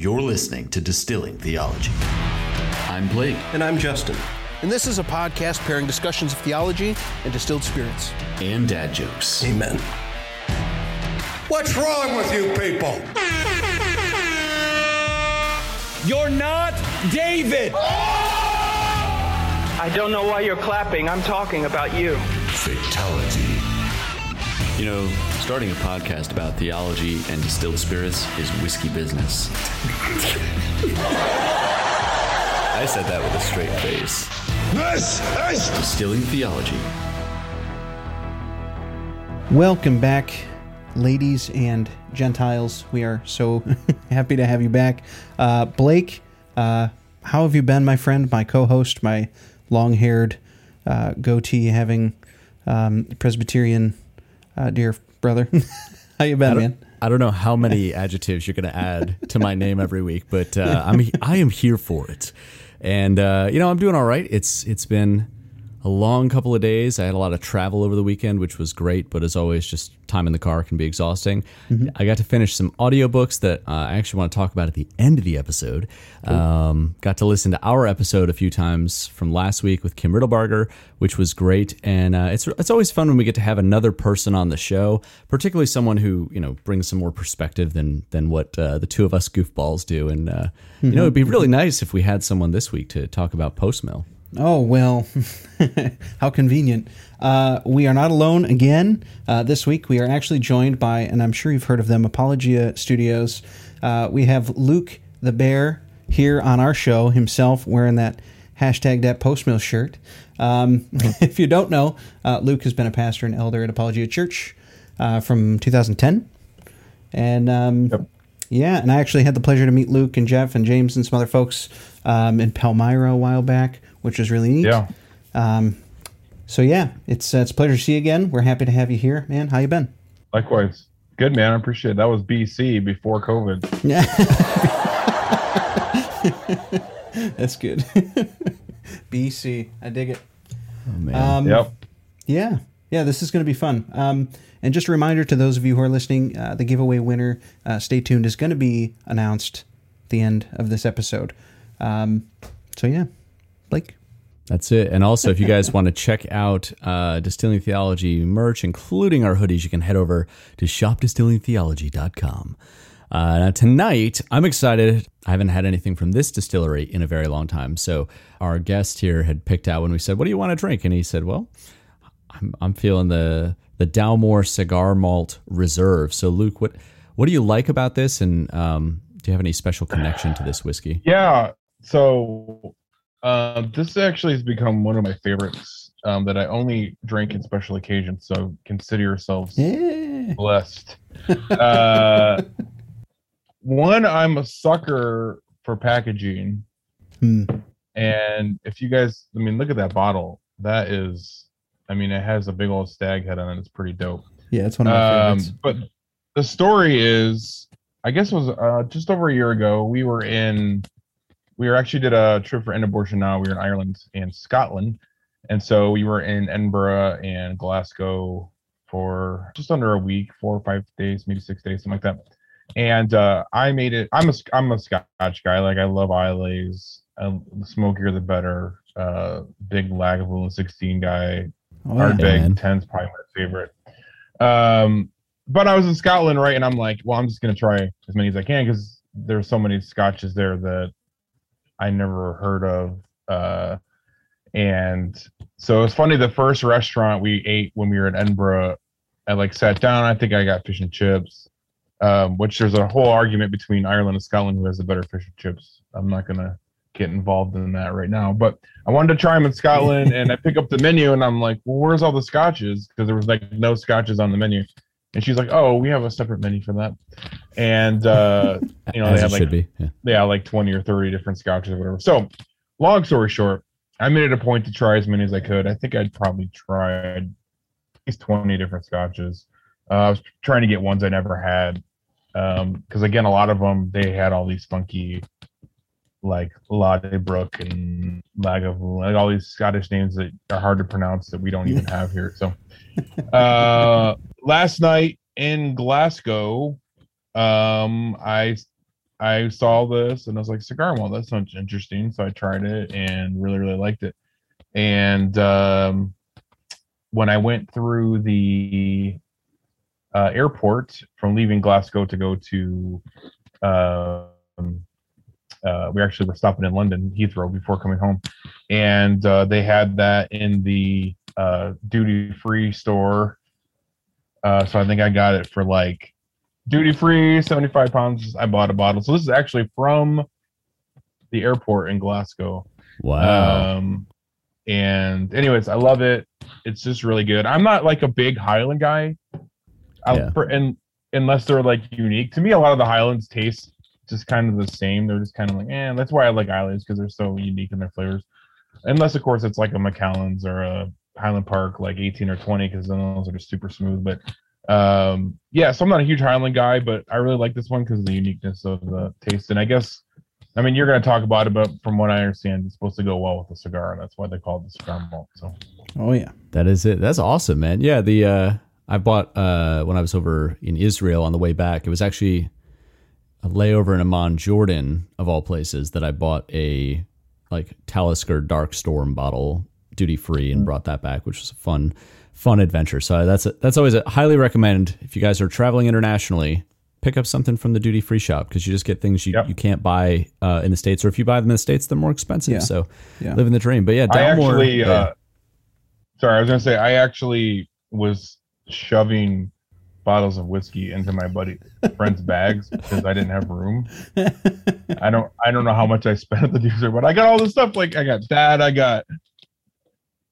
You're listening to Distilling Theology. I'm Blake. And I'm Justin. And this is a podcast pairing discussions of theology and distilled spirits. And dad jokes. Amen. What's wrong with you people? You're not David! I don't know why you're clapping. I'm talking about you. Fatality. You know, starting a podcast about theology and distilled spirits is whiskey business. I said that with a straight face. This is Distilling Theology. Welcome back, ladies and Gentiles. We are so happy to have you back. Uh, Blake, uh, how have you been, my friend, my co host, my long haired, uh, goatee having um, Presbyterian uh, dear brother? how you been, man? I don't know how many adjectives you're going to add to my name every week, but uh, I'm I am here for it, and uh, you know I'm doing all right. It's it's been a long couple of days. I had a lot of travel over the weekend, which was great, but as always, just time in the car can be exhausting. I got to finish some audiobooks that uh, I actually want to talk about at the end of the episode. Um, got to listen to our episode a few times from last week with Kim Riddlebarger, which was great. And uh, it's it's always fun when we get to have another person on the show, particularly someone who you know brings some more perspective than than what uh, the two of us goofballs do. And uh, you know, it'd be really nice if we had someone this week to talk about Postmill. Oh, well, how convenient. Uh, we are not alone again. Uh, this week, we are actually joined by, and I'm sure you've heard of them, Apologia Studios. Uh, we have Luke the Bear here on our show himself wearing that hashtag that postmill shirt. Um, if you don't know, uh, Luke has been a pastor and elder at Apologia Church uh, from 2010. And um, yeah, and I actually had the pleasure to meet Luke and Jeff and James and some other folks um, in Palmyra a while back, which was really neat. Yeah. Um, so yeah, it's uh, it's a pleasure to see you again. We're happy to have you here, man. How you been? Likewise. Good man. I appreciate it. That was BC before COVID. Yeah, that's good. BC, I dig it. Oh man. Um, Yep. Yeah, yeah, this is going to be fun. Um, and just a reminder to those of you who are listening, uh, the giveaway winner, uh, stay tuned, is going to be announced at the end of this episode. Um, so yeah, Blake. That's it. And also, if you guys want to check out uh, Distilling Theology merch, including our hoodies, you can head over to shopdistillingtheology.com. Uh, now, tonight, I'm excited. I haven't had anything from this distillery in a very long time. So, our guest here had picked out when we said, What do you want to drink? And he said, Well, I'm, I'm feeling the, the Dalmore Cigar Malt Reserve. So, Luke, what, what do you like about this? And um, do you have any special connection to this whiskey? Yeah. So uh, this actually has become one of my favorites um, that I only drink in special occasions. So consider yourselves Yeah. blessed. Uh, one, I'm a sucker for packaging. Hmm. And if you guys, I mean, look at that bottle. That is, I mean, it has a big old stag head on it. It's pretty dope. Yeah, it's one of my Um, favorites. but the story is, I guess it was uh, just over a year ago. We were in, we were actually did a trip for End Abortion Now. We were in Ireland and Scotland, and so we were in Edinburgh and Glasgow for just under a week, four or five days, maybe six days, something like that. And uh, I made it. I'm a I'm a Scotch guy. Like I love Islays. Um, the smokier the better. Uh, big Lagavulin 16 guy. Oh. Ardbeg man. 10's probably my favorite. Um, but I was in Scotland, right? And I'm like, well, I'm just gonna try as many as I can because there's so many scotches there that I never heard of. Uh, and so it's funny. The first restaurant we ate when we were in Edinburgh, I like sat down. I think I got fish and chips, um, which there's a whole argument between Ireland and Scotland who has the better fish and chips. I'm not gonna get involved in that right now, but I wanted to try them in Scotland, and I pick up the menu, and I'm like, well, "Where's all the scotches?" Because there was like no scotches on the menu, and she's like, "Oh, we have a separate menu for that." And uh, you know, they had like. Yeah. like 20 or 30 different scotches or whatever. So, long story short, I made it a point to try as many as I could. I think I'd probably tried at least 20 different scotches. Uh, I was trying to get ones I never had. Because, again, a lot of them, they had all these funky, like Ladybrook and Lagavulin, like all these Scottish names that are hard to pronounce that we don't even have here. So, uh, last night in Glasgow, um, I I saw this and I was like, cigar malt, that sounds interesting. So I tried it and really, really liked it. And um, when I went through the uh, airport from leaving Glasgow to go to, um, uh, we actually were stopping in London, Heathrow, before coming home. And uh, they had that in the uh, duty free store. Uh, so I think I got it for like duty free, 75 pounds. I bought a bottle. So this is actually from the airport in Glasgow. Wow. Um, and anyways, I love it. It's just really good. I'm not like a big Highland guy. Yeah. for, and unless they're like unique to me, a lot of the Highlands taste just kind of the same. They're just kind of like, eh. That's why I like Islands because they're so unique in their flavors. Unless of course it's like a Macallan's or a Highland Park, like 18 or 20, because then those are just super smooth. But um, yeah, so I'm not a huge Highland guy, but I really like this one because of the uniqueness of the taste. And I guess, I mean, you're going to talk about it, but from what I understand, it's supposed to go well with the cigar. and That's why they call it the cigar malt. So Oh yeah. That is it. That's awesome, man. Yeah, the uh I bought uh when I was over in Israel on the way back. It was actually a layover in Amman, Jordan, of all places, that I bought a like Talisker Dark Storm bottle duty free and brought that back, which was a fun fun adventure. So that's a, that's always a highly recommend if you guys are traveling internationally. Pick up something from the duty free shop because you just get things you, Yep. you can't buy uh, in the states, or if you buy them in the states, they're more expensive. Yeah. So Yeah. living the dream. But yeah, I actually, yeah. uh, sorry, I was going to say, I actually was shoving bottles of whiskey into my buddy friend's bags because I didn't have room. I don't, I don't know how much I spent at the juicer, but I got all this stuff. Like I got that. I got,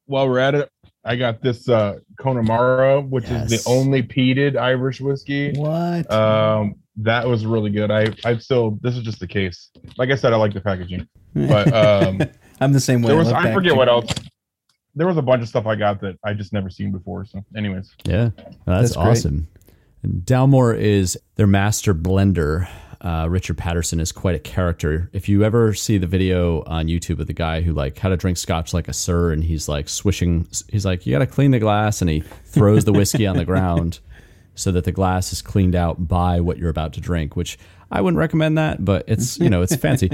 while we're at it, I got this uh Connemara, which is the only peated Irish whiskey. What? Um, that was really good. I, I still, this is just the case. Like I said, I like the packaging, but um, I'm the same way. there was, love I forget what else. There was a bunch of stuff I got that I just never seen before. So, anyways, Yeah, that's, That's great. awesome. And Dalmore is their master blender. Uh, Richard Paterson is quite a character. If you ever see the video on YouTube of the guy who like how to drink scotch like a sir, and he's like swishing, he's like you got to clean the glass, and he throws the whiskey on the ground so that the glass is cleaned out by what you're about to drink. Which I wouldn't recommend that, but it's you know it's fancy.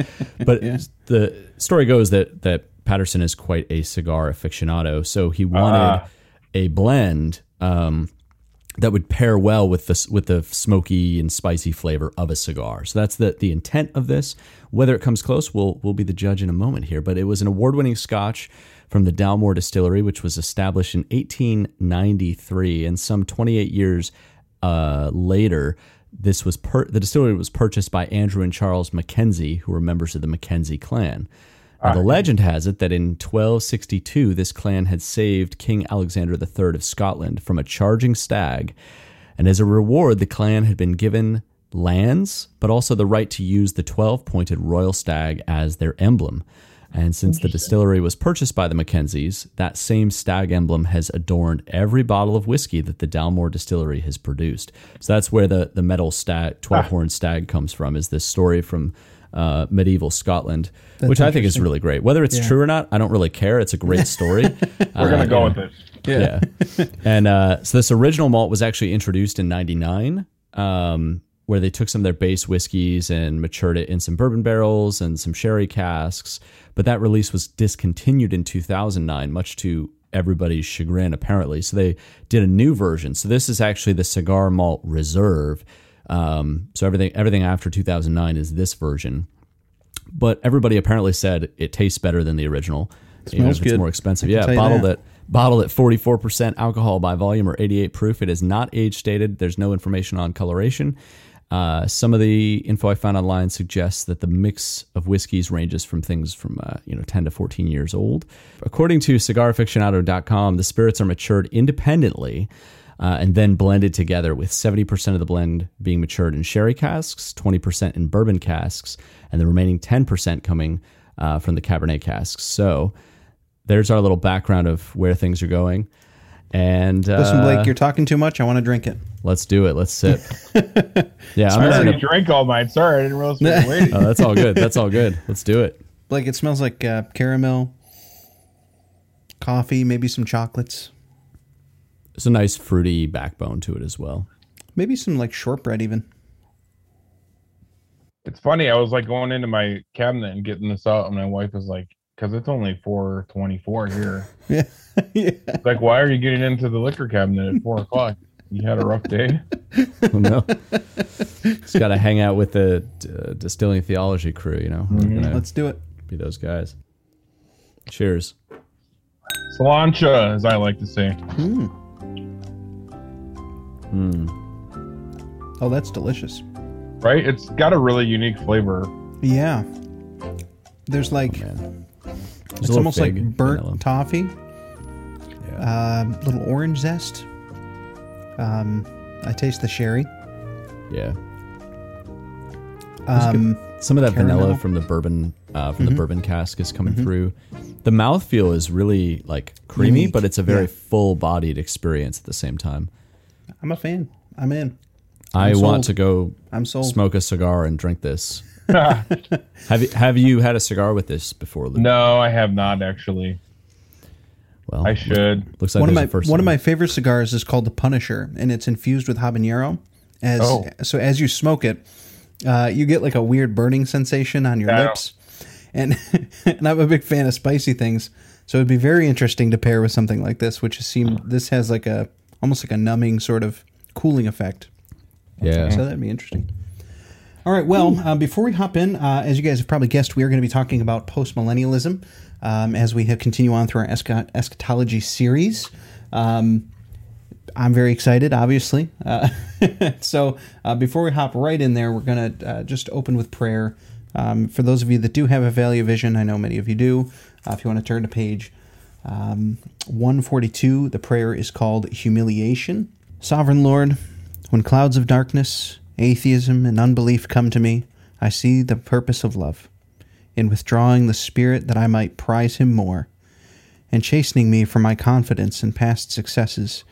But the story goes that that Patterson is quite a cigar aficionado, so he wanted Ah. a blend. Um, that would pair well with the with the smoky and spicy flavor of a cigar. So that's the the intent of this. Whether it comes close, we'll we'll be the judge in a moment here. But it was an award winning Scotch from the Dalmore Distillery, which was established in 1893, and some 28 years uh, later. This was per- the distillery was purchased by Andrew and Charles Mackenzie, who were members of the Mackenzie clan. Now, the legend has it that in 1262, this clan had saved King Alexander III of Scotland from a charging stag, and as a reward, the clan had been given lands, but also the right to use the 12 pointed royal stag as their emblem. And since the distillery was purchased by the Mackenzies, that same stag emblem has adorned every bottle of whiskey that the Dalmore distillery has produced. So that's where the, the metal stag, 12 horn stag comes from, is this story from uh, medieval Scotland, which I think is really great. Whether it's true or not, I don't really care. It's a great story. we're gonna go with it. Yeah. and uh, so this original malt was actually introduced in 99, um, where they took some of their base whiskeys and matured it in some bourbon barrels and some sherry casks. But that release was discontinued in 2009, much to everybody's chagrin, apparently. So they did a new version. So this is actually the Cigar Malt Reserve. Um, so everything everything after 2009 is this version. But everybody apparently said it tastes better than the original. Even Smells if it's good. more expensive. Yeah, bottled that. at bottled at 44% alcohol by volume or 88 proof. It is not age stated. There's no information on coloration. Uh, some of the info I found online suggests that the mix of whiskeys ranges from things from uh, you know 10 to 14 years old. According to CigarAficionado.com, the spirits are matured independently uh, and then blended together, with 70% of the blend being matured in sherry casks, 20% in bourbon casks, and the remaining 10% coming uh, from the Cabernet casks. So there's our little background of where things are going. And uh, Listen, Blake, you're talking too much. I want to drink it. let's do it. Let's sip. yeah, I'm I already gonna, drank all mine. Sorry, I didn't realize we were waiting. oh, that's all good. That's all good. Let's do it. Blake, it smells like uh, caramel, coffee, maybe some chocolates, There's a nice fruity backbone to it as well. maybe some like shortbread even. It's funny. I was like going into my cabinet and getting this out, and my wife was like, "Because it's only four twenty-four here." Yeah. yeah. Like, why are you getting into the liquor cabinet at four o'clock? You had a rough day. Oh, no. Just got to hang out with the uh, distilling theology crew, you know. We're gonna Let's do it. be those guys. Cheers. Sláinte, as I like to say. Oh, that's delicious. Right? It's got a really unique flavor. Yeah. There's like Man. it's little almost like burnt vanilla. toffee, um, little orange zest. Um, I taste the sherry. Yeah. Um, Some of that Caramel. vanilla from the bourbon uh, from the bourbon cask is coming through. The mouthfeel is really like creamy, Unique. but it's a very Yeah. full-bodied experience at the same time. I'm a fan. I'm in. I I'm want to go I'm sold. smoke a cigar and drink this. have you have you had a cigar with this before, Luke? No, I have not actually. Well, I should. Looks like one of my first one of my favorite cigars is called the Punisher, and it's infused with habanero. As Oh. so, as you smoke it, uh, you get like a weird burning sensation on your Yeah. lips, and and I'm a big fan of spicy things, so it'd be very interesting to pair with something like this, which seem this has like a almost like a numbing sort of cooling effect. Yeah. So that'd be interesting. All right. Well, uh, before we hop in, uh, as you guys have probably guessed, we are going to be talking about postmillennialism um, as we have continue on through our escha- eschatology series. Um, I'm very excited, obviously. Uh, so uh, before we hop right in there, we're going to uh, just open with prayer. Um, for those of you that do have a Valley of Vision, I know many of you do. Uh, if you want to turn to page um, 142, the prayer is called Humiliation. Sovereign Lord, when clouds of darkness, atheism, and unbelief come to me, I see the purpose of love in withdrawing the Spirit that I might prize Him more, and chastening me for my confidence in past successes,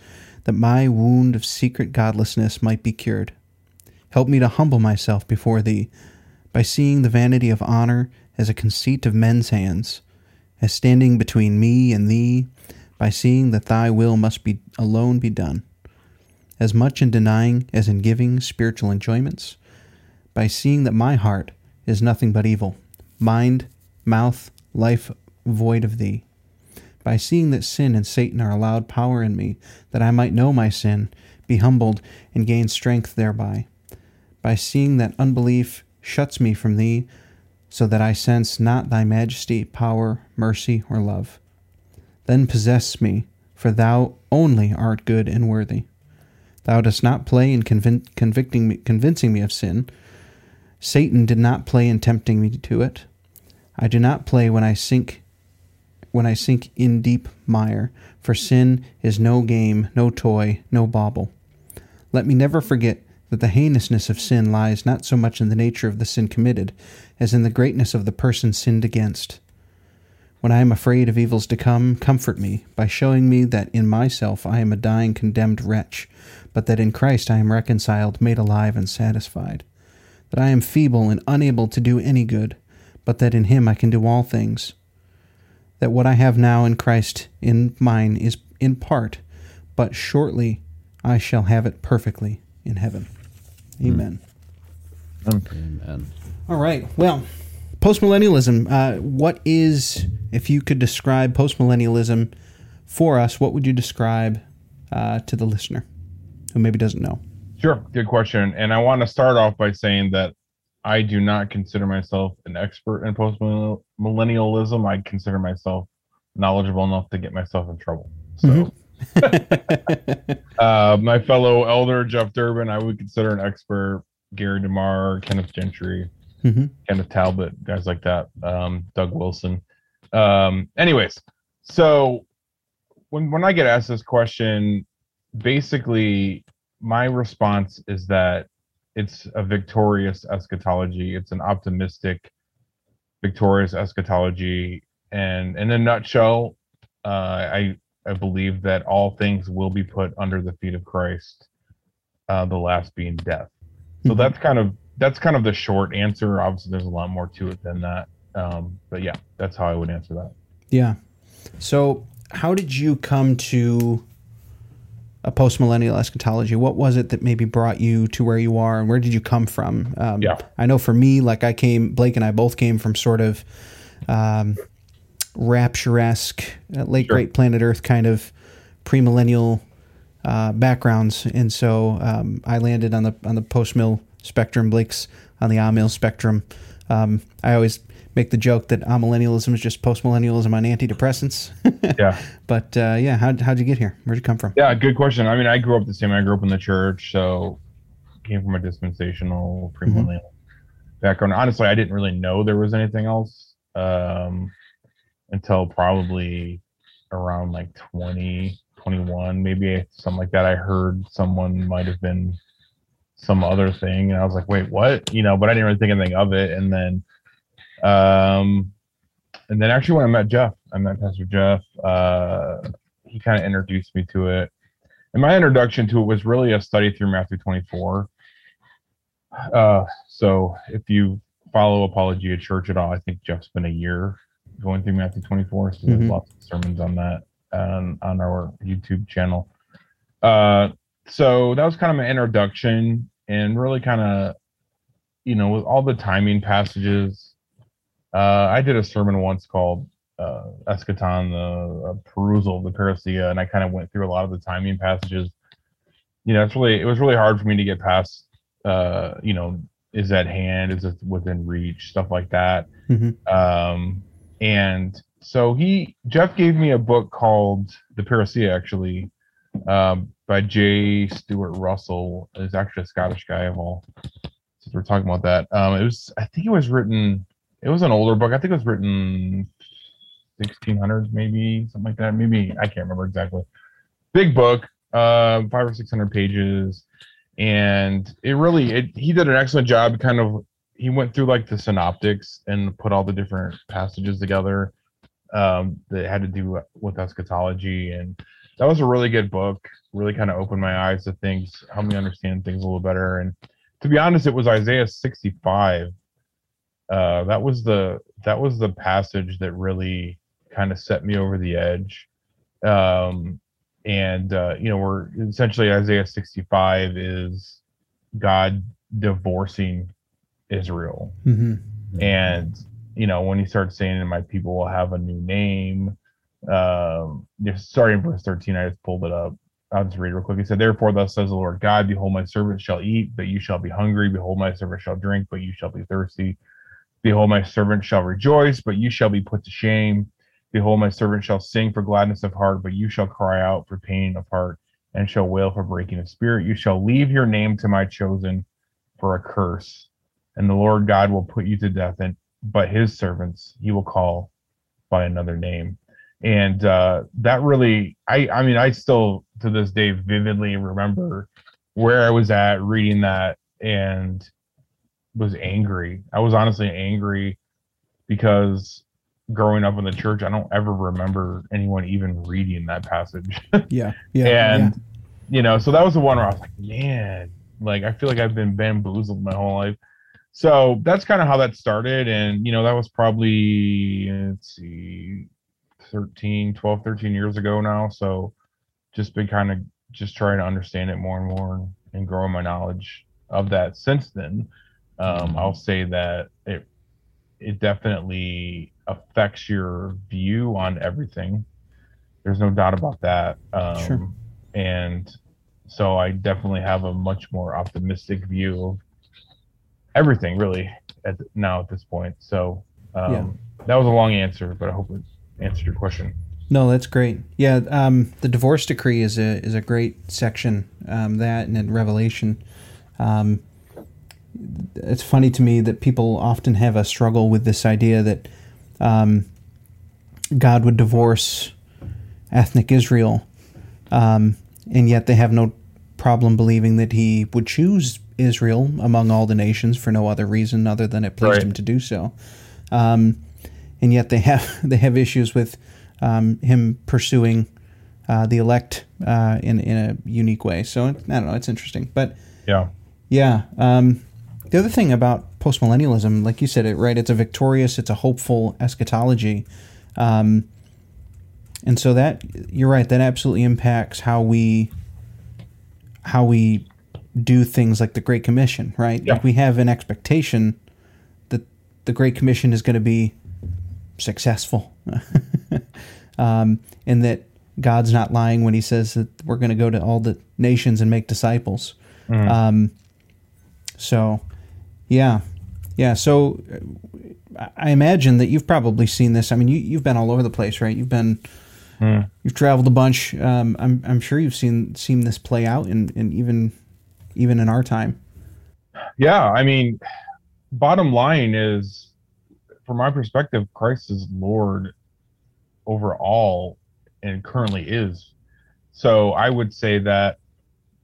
that my wound of secret godlessness might be cured. Help me to humble myself before Thee by seeing the vanity of honor as a conceit of men's hands, as standing between me and Thee, by seeing that Thy will must be alone be done as much in denying as in giving spiritual enjoyments, by seeing that my heart is nothing but evil, mind, mouth, life void of thee, by seeing that sin and Satan are allowed power in me, that I might know my sin, be humbled, and gain strength thereby, by seeing that unbelief shuts me from thee, so that I sense not thy majesty, power, mercy, or love. Then possess me, for thou only art good and worthy. Thou dost not play in convicting me, convincing me of sin. Satan did not play in tempting me to it. I do not play when I sink when I sink in deep mire, for sin is no game, no toy, no bauble. Let me never forget that the heinousness of sin lies not so much in the nature of the sin committed as in the greatness of the person sinned against. When I am afraid of evils to come, comfort me by showing me that in myself I am a dying, condemned wretch, but that in Christ I am reconciled, made alive, and satisfied. That I am feeble and unable to do any good, but that in Him I can do all things. That what I have now in Christ in mine is in part, but shortly I shall have it perfectly in heaven. Amen. Amen. All right. Well, postmillennialism. Uh, what is, if you could describe postmillennialism for us, what would you describe uh, to the listener who maybe doesn't know? Sure, good question. And I want to start off by saying that I do not consider myself an expert in post millennialism. I consider myself knowledgeable enough to get myself in trouble. So, uh, my fellow elder Jeff Durbin, I would consider an expert. Gary DeMar, Kenneth Gentry, Mhm. Kenneth Talbot, guys like that. Um, Doug Wilson. Um, anyways, so when when I get asked this question, basically my response is that it's a victorious eschatology. It's an optimistic, victorious eschatology. And in a nutshell, uh, I I believe that all things will be put under the feet of Christ. Uh, the last being death. So Mhm. that's kind of that's kind of the short answer. Obviously, there's a lot more to it than that. Um, but yeah, that's how I would answer that. Yeah. So, how did you come to a postmillennial eschatology. What was it that maybe brought you to where you are, and where did you come from? Um, Yeah. I know for me, like I came, Blake and I both came from sort of um, rapture-esque, uh, late Sure. great planet Earth kind of premillennial uh, backgrounds, and so um, I landed on the on the post mill spectrum. Blake's on the amill spectrum. Um, I always make the joke that amillennialism is just postmillennialism on antidepressants. Yeah. but uh, yeah, how how'd you get here? Where'd you come from? Yeah, good question. I mean, I grew up the same. I grew up in the church, so came from a dispensational premillennial background. Honestly, I didn't really know there was anything else um, until probably around like 20, 21, maybe something like that. I heard someone might have been some other thing, and I was like, "Wait, what?" You know, but I didn't really think anything of it. And then, um, and then actually when I met Jeff, I met Pastor Jeff. Uh, he kind of introduced me to it. And my introduction to it was really a study through Matthew 24. Uh, so if you follow Apologia Church at all, I think Jeff's been a year going through Matthew 24. So there's Mhm. lots of sermons on that um, on our YouTube channel. Uh, so that was kind of my introduction and really kind of, you know, with all the timing passages. Uh, I did a sermon once called uh, Eschaton, the uh, perusal of the parousia, and I kind of went through a lot of the timing passages. You know, it's really it was really hard for me to get past. Uh, you know, is at hand, is it within reach, stuff like that. Mhm. Um, and so he Jeff gave me a book called The Parousia, actually, um, by J. Stuart Russell. Is actually a Scottish guy of all. Since we're talking about that, um, it was I think it was written. It was an older book. I think it was written 1600s, maybe something like that. Maybe I can't remember exactly. Big book, uh, five or six hundred pages, and it really it, he did an excellent job. Kind of he went through like the synoptics and put all the different passages together um, that had to do with eschatology, and that was a really good book. Really kind of opened my eyes to things, helped me understand things a little better. And to be honest, it was Isaiah 65 uh, that was the that was the passage that really kind of set me over the edge. Um, and uh, you know, we're essentially Isaiah 65 is God divorcing Israel, hmm and you know when he starts saying, "My people will have a new name," um, just starting in verse 13, I just pulled it up. I'll just read it real quick. He said, Therefore, thus says the Lord God, Behold, my servant shall eat, but you shall be hungry. Behold, my servant shall drink, but you shall be thirsty. Behold, my servant shall rejoice, but you shall be put to shame. Behold, my servant shall sing for gladness of heart, but you shall cry out for pain of heart, and shall wail for breaking of spirit. You shall leave your name to my chosen for a curse, and the Lord God will put you to death, and but his servants he will call by another name. And uh, that really, I, I mean, I still to this day vividly remember where I was at reading that and was angry. I was honestly angry because growing up in the church, I don't ever remember anyone even reading that passage. Yeah, yeah, and you know, so that was the one where I was like, man, like I feel like I've been bamboozled my whole life. So that's kind of how that started. And you know, that was probably let's see 13, 12, 13 years ago now. So just been kind of just trying to understand it more and more and growing my knowledge of that since then. Um, I'll say that it it definitely affects your view on everything. There's no doubt about that. Um, Sure. And so I definitely have a much more optimistic view of everything, really, at now at this point. So um, that was a long answer, but I hope it answered your question. No, that's great. Yeah, um, the divorce decree is a is a great section. Um, that and in Revelation, um, it's funny to me that people often have a struggle with this idea that um, God would divorce ethnic Israel, um, and yet they have no problem believing that He would choose Israel among all the nations for no other reason other than it pleased Right. Him to do so. Um, and yet they have they have issues with um, him pursuing uh, the elect uh, in in a unique way. So I don't know. It's interesting, but Yeah. yeah. Um, the other thing about postmillennialism, like you said, it right. It's a victorious, it's a hopeful eschatology, um, and so that you're right. That absolutely impacts how we how we do things like the Great Commission, right? Yeah. Like we have an expectation that the Great Commission is going to be successful, um, and that God's not lying when He says that we're going to go to all the nations and make disciples. Um, so, yeah, yeah. So uh, I- I imagine that you've probably seen this. I mean, you, you've been all over the place, right? You've been you've traveled a bunch. Um, I'm I'm sure you've seen seen this play out, in, in even even in our time. Yeah, I mean, bottom line is, from my perspective, Christ is Lord over all and currently is. So I would say that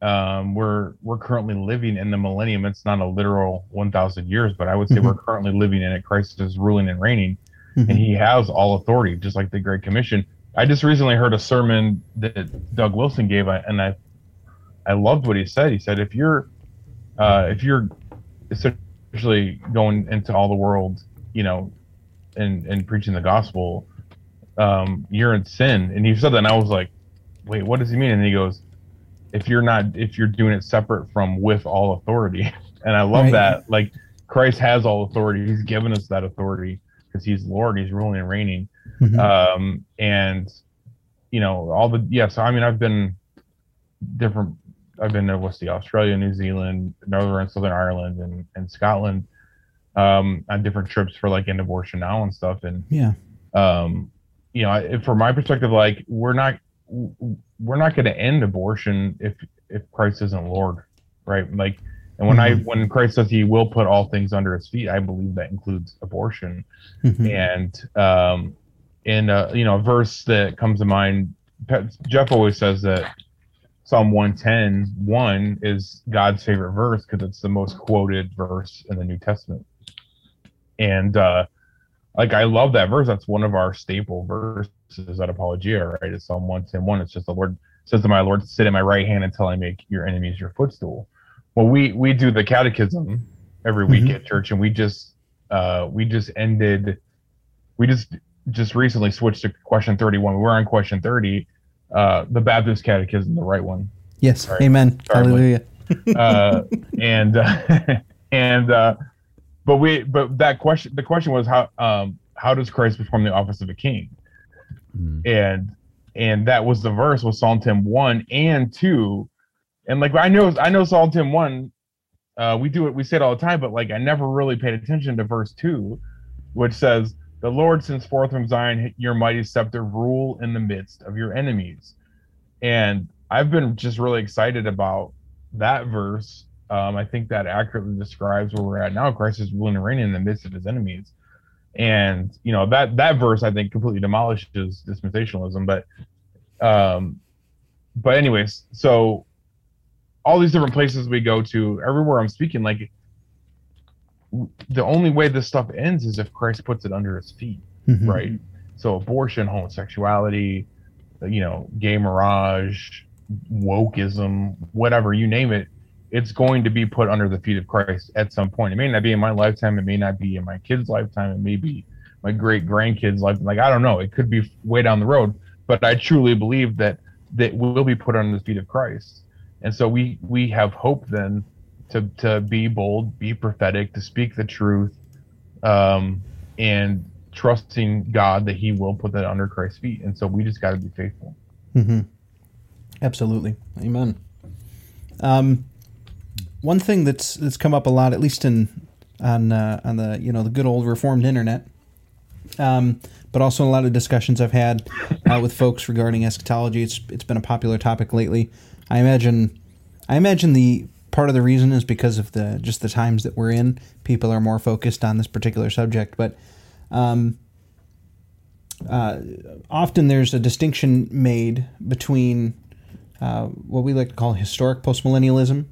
um, we're we're currently living in the millennium. It's not a literal 1,000 years, but I would say mm-hmm. we're currently living in it. Christ is ruling and reigning, mm-hmm. and He has all authority, just like the Great Commission. I just recently heard a sermon that Doug Wilson gave, uh, and I I loved what he said. He said, if you're uh, if you're essentially going into all the world, you know, and and preaching the gospel, um, you're in sin. And he said that, and I was like, wait, what does he mean? And he goes, if you're not, if you're doing it separate from with all authority, and I love Right. that. Like Christ has all authority. He's given us that authority because He's Lord. He's ruling and reigning. Mhm. Um, and you know, all the yeah. So I mean, I've been different. I've been to what's the Australia, New Zealand, Northern and Southern Ireland, and and Scotland um, on different trips for like in abortion now and stuff. And yeah. um, you know, I- from my perspective, like we're not we're not going to end abortion if if Christ isn't Lord, right? Like, and when I when Christ says He will put all things under His feet, I believe that includes abortion. Mhm. And um, in uh, you know, a verse that comes to mind, Jeff always says that Psalm 110, 1 is God's favorite verse because it's the most quoted verse in the New Testament. And uh, like I love that verse. That's one of our staple verses at Apologia, right? It's Psalm 110, 1. It's just the Lord says to my Lord, sit at my right hand until I make your enemies your footstool. Well, we we do the catechism every week Mhm. at church, and we just uh, we just ended we just just recently switched to question 31 We were on question 30 uh the baptist catechism the right one Yes. Sorry. Amen. Sorry, Hallelujah. uh and uh, and uh but we but that question the question was how um how does christ perform the office of a king and and that was the verse was psalm 10 1 and 2 and like i know i know psalm 10 1 uh we do it we say it all the time but like i never really paid attention to verse 2 which says the lord sends forth from zion your mighty scepter rule in the midst of your enemies. And i've been just really excited about that verse. Um, i think that accurately describes where we're at now. Christ is ruling and reigning in the midst of his enemies. And you know that that verse i think completely demolishes dispensationalism but um but anyways so all these different places we go to everywhere i'm speaking like the only way this stuff ends is if christ puts it under his feet Mhm. right? So abortion homosexuality you know gay mirage wokeism whatever you name it it's going to be put under the feet of christ at some point. It may not be in my lifetime. It may not be in my kids lifetime. It may be my great grandkids life. like i don't know. It could be way down the road. But i truly believe that that will be put under the feet of christ. And so we we have hope then to to be bold be prophetic to speak the truth um and trusting god that he will put that under christ's feet and so we just got to be faithful hmm Absolutely. Amen. Um, one thing that's that's come up a lot, at least in on uh, on the you know the good old reformed internet, um, but also a lot of discussions I've had uh, with folks regarding eschatology. It's it's been a popular topic lately. I imagine I imagine the part of the reason is because of the just the times that we're in. People are more focused on this particular subject, but um, uh, often there's a distinction made between uh, what we like to call historic postmillennialism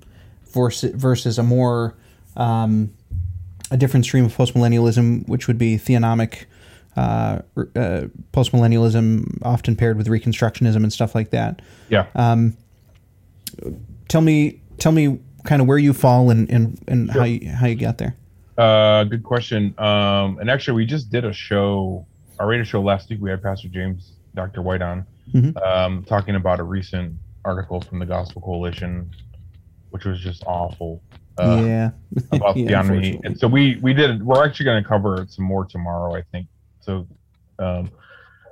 versus, versus a more um, a different stream of postmillennialism, which would be theonomic uh, uh, postmillennialism, often paired with reconstructionism and stuff like that. yeah Tell me, tell me, kind of where you fall and and, and how you how you got there. Uh, good question. Um, and actually, we just did a show, our radio show last week. We had Pastor James, Dr. White on, Mhm. um, talking about a recent article from the Gospel Coalition which was just awful. Uh, yeah. about Yeah. And so we we did. We're actually going to cover some more tomorrow, I think. So um,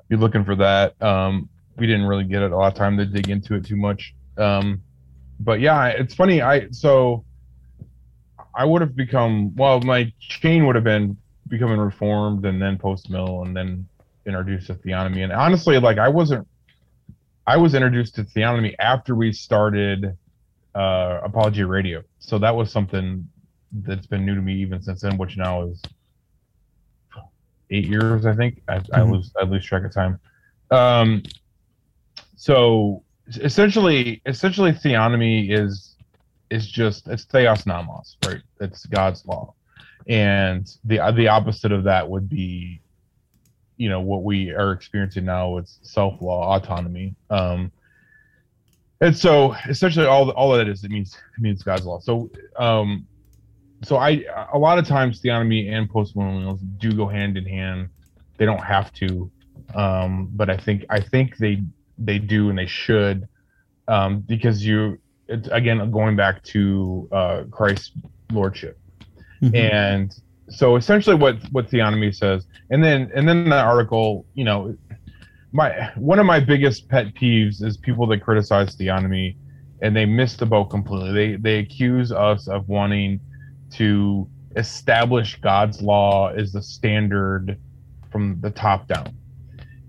be looking for that. Um, we didn't really get a lot of time to dig into it too much. Um, but yeah, it's funny. I so I would have become well. My chain would have been becoming reformed and then post mill and then introduced to theonomy. And honestly, like I wasn't. I was introduced to theonomy after we started uh, Apology Radio. So that was something that's been new to me even since then, which now is eight years, I think. I, I Mhm. lose I lose track of time. Um, so essentially, essentially, theonomy is is just it's theos nomos, right? It's God's law, and the the opposite of that would be, you know, what we are experiencing now with self law, autonomy. Um, and so essentially all all of that is it means it means God's law. So um so I a lot of times theonomy and postmillennials do go hand in hand. They don't have to. Um but I think I think they they do and they should um because you it's again going back to uh Christ's lordship. Mhm. And so essentially what what theonomy says and then and then the article, you know, my one of my biggest pet peeves is people that criticize theonomy and they miss the boat completely. They they accuse us of wanting to establish God's law as the standard from the top down.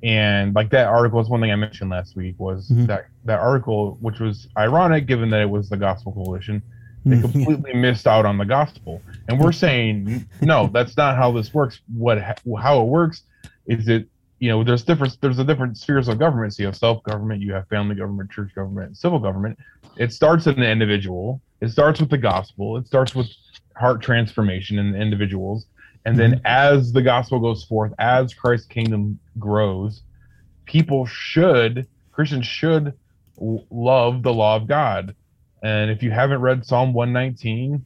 And like that article is one thing I mentioned last week was Mhm. that that article, which was ironic given that it was the Gospel Coalition, they Mhm. completely missed out on the gospel. And we're saying no, that's not how this works. What how it works is it you know there's different there's a different spheres of government. So you have self government, you have family government, church government, civil government. It starts in the individual. It starts with the gospel. It starts with heart transformation in the individuals. And then as the gospel goes forth, as Christ's kingdom grows, people should Christians should love the law of God. And if you haven't read Psalm 119,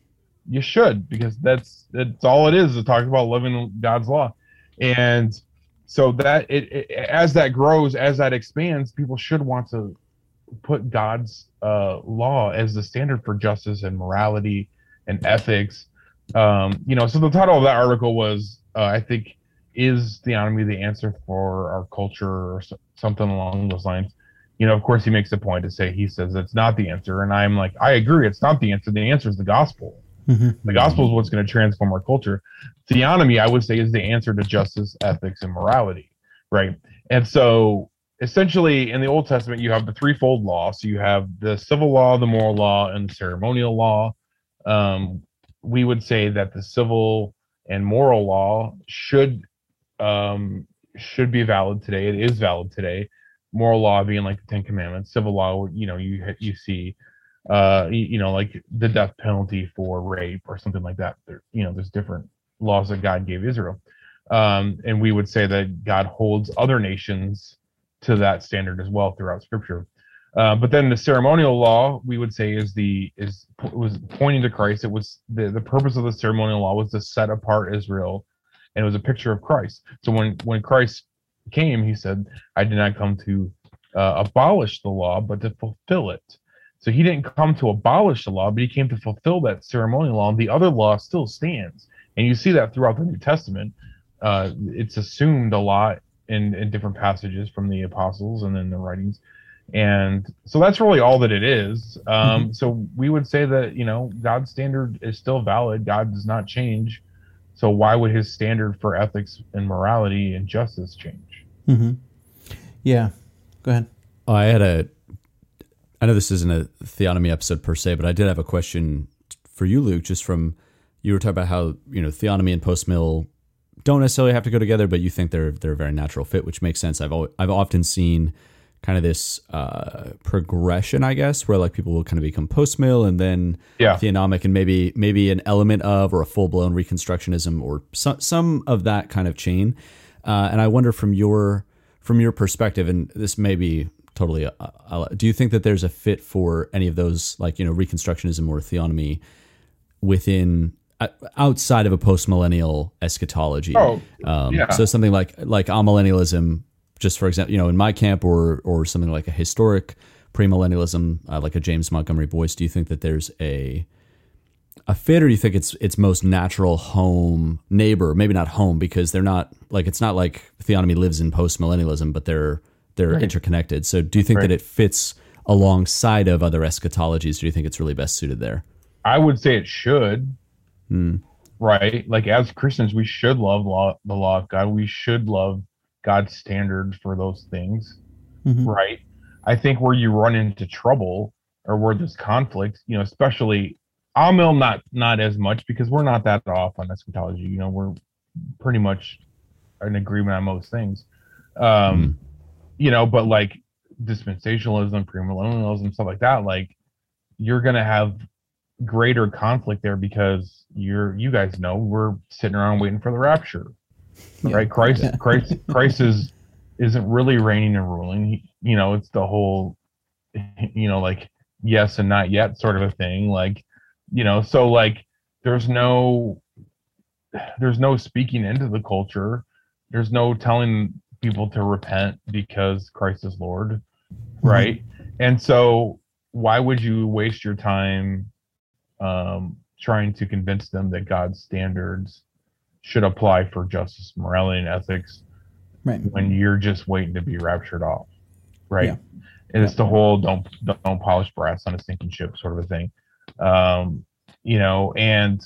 you should because that's that's all it is. It talks about loving God's law, and so that it, it as that grows, as that expands, people should want to put God's uh, law as the standard for justice and morality and ethics. Um, you know, so the title of that article was, uh, I think, is theonomy the answer for our culture or so- something along those lines? You know, of course, he makes a point to say he says it's not the answer, and I'm like, I agree, it's not the answer. The answer is the gospel. Mhm. The gospel is what's going to transform our culture. Theonomy, I would say, is the answer to justice, ethics, and morality, right? And so, essentially, in the Old Testament, you have the threefold law. So you have the civil law, the moral law, and the ceremonial law. Um, we would say that the civil and moral law should um, should be valid today. It is valid today. Moral law being like the Ten Commandments. Civil law, you know, you you see uh you, you know like the death penalty for rape or something like that there you know there's different laws that god gave israel um and we would say that god holds other nations to that standard as well throughout scripture uh, but then the ceremonial law we would say is the is was pointing to christ it was the the purpose of the ceremonial law was to set apart israel and it was a picture of christ so when when christ came he said i did not come to uh, abolish the law but to fulfill it so he didn't come to abolish the law, but he came to fulfill that ceremonial law. And the other law still stands. And you see that throughout the New Testament. Uh, it's assumed a lot in, in different passages from the apostles and then the writings. And so that's really all that it is. Um, So we would say that, you know, God's standard is still valid. God does not change. So why would his standard for ethics and morality and justice change? Mhm. Yeah. Go ahead. I had a. I know this isn't a theonomy episode per se, but I did have a question for you, Luke. Just from you were talking about how you know theonomy and post mill don't necessarily have to go together, but you think they're they're a very natural fit, which makes sense. I've al- I've often seen kind of this uh, progression, I guess, where like people will kind of become post mill and then Yeah. theonomic, and maybe maybe an element of or a full blown reconstructionism or some some of that kind of chain. Uh, and I wonder from your from your perspective, and this may be totally. Uh, uh, do you think that there's a fit for any of those, like you know, reconstructionism or theonomy within uh, outside of a post millennial eschatology? Oh, um, yeah. So something like like amillennialism, just for example, you know, in my camp, or or something like a historic premillennialism, uh, like a James Montgomery Boice, do you think that there's a a fit, or do you think it's its most natural home neighbor? Maybe not home because they're not like it's not like theonomy lives in post millennialism, but they're they're Right. interconnected. So, do you think Right. that it fits alongside of other eschatologies? Do you think it's really best suited there? I would say it should. Hmm. Right? Like as Christians, we should love law, the law of God. We should love God's standard for those things. Mhm. Right? I think where you run into trouble or where there's conflict, you know, especially Amil not not as much because we're not that off on eschatology. You know, we're pretty much in agreement on most things. Um, you know, but like dispensationalism, premillennialism, stuff like that, like you're gonna have greater conflict there because you're you guys know we're sitting around waiting for the rapture right? Christ christ christ is isn't really reigning and ruling. He, you know it's the whole you know like yes and not yet sort of a thing. Like you know so like there's no there's no speaking into the culture. There's no telling people to repent because christ is lord. Right? And so why would you waste your time um, trying to convince them that God's standards should apply for justice, morality, and ethics Right. when you're just waiting to be raptured off, right? Yeah. And it's the whole don't don't polish brass on a sinking ship sort of a thing, um, you know. And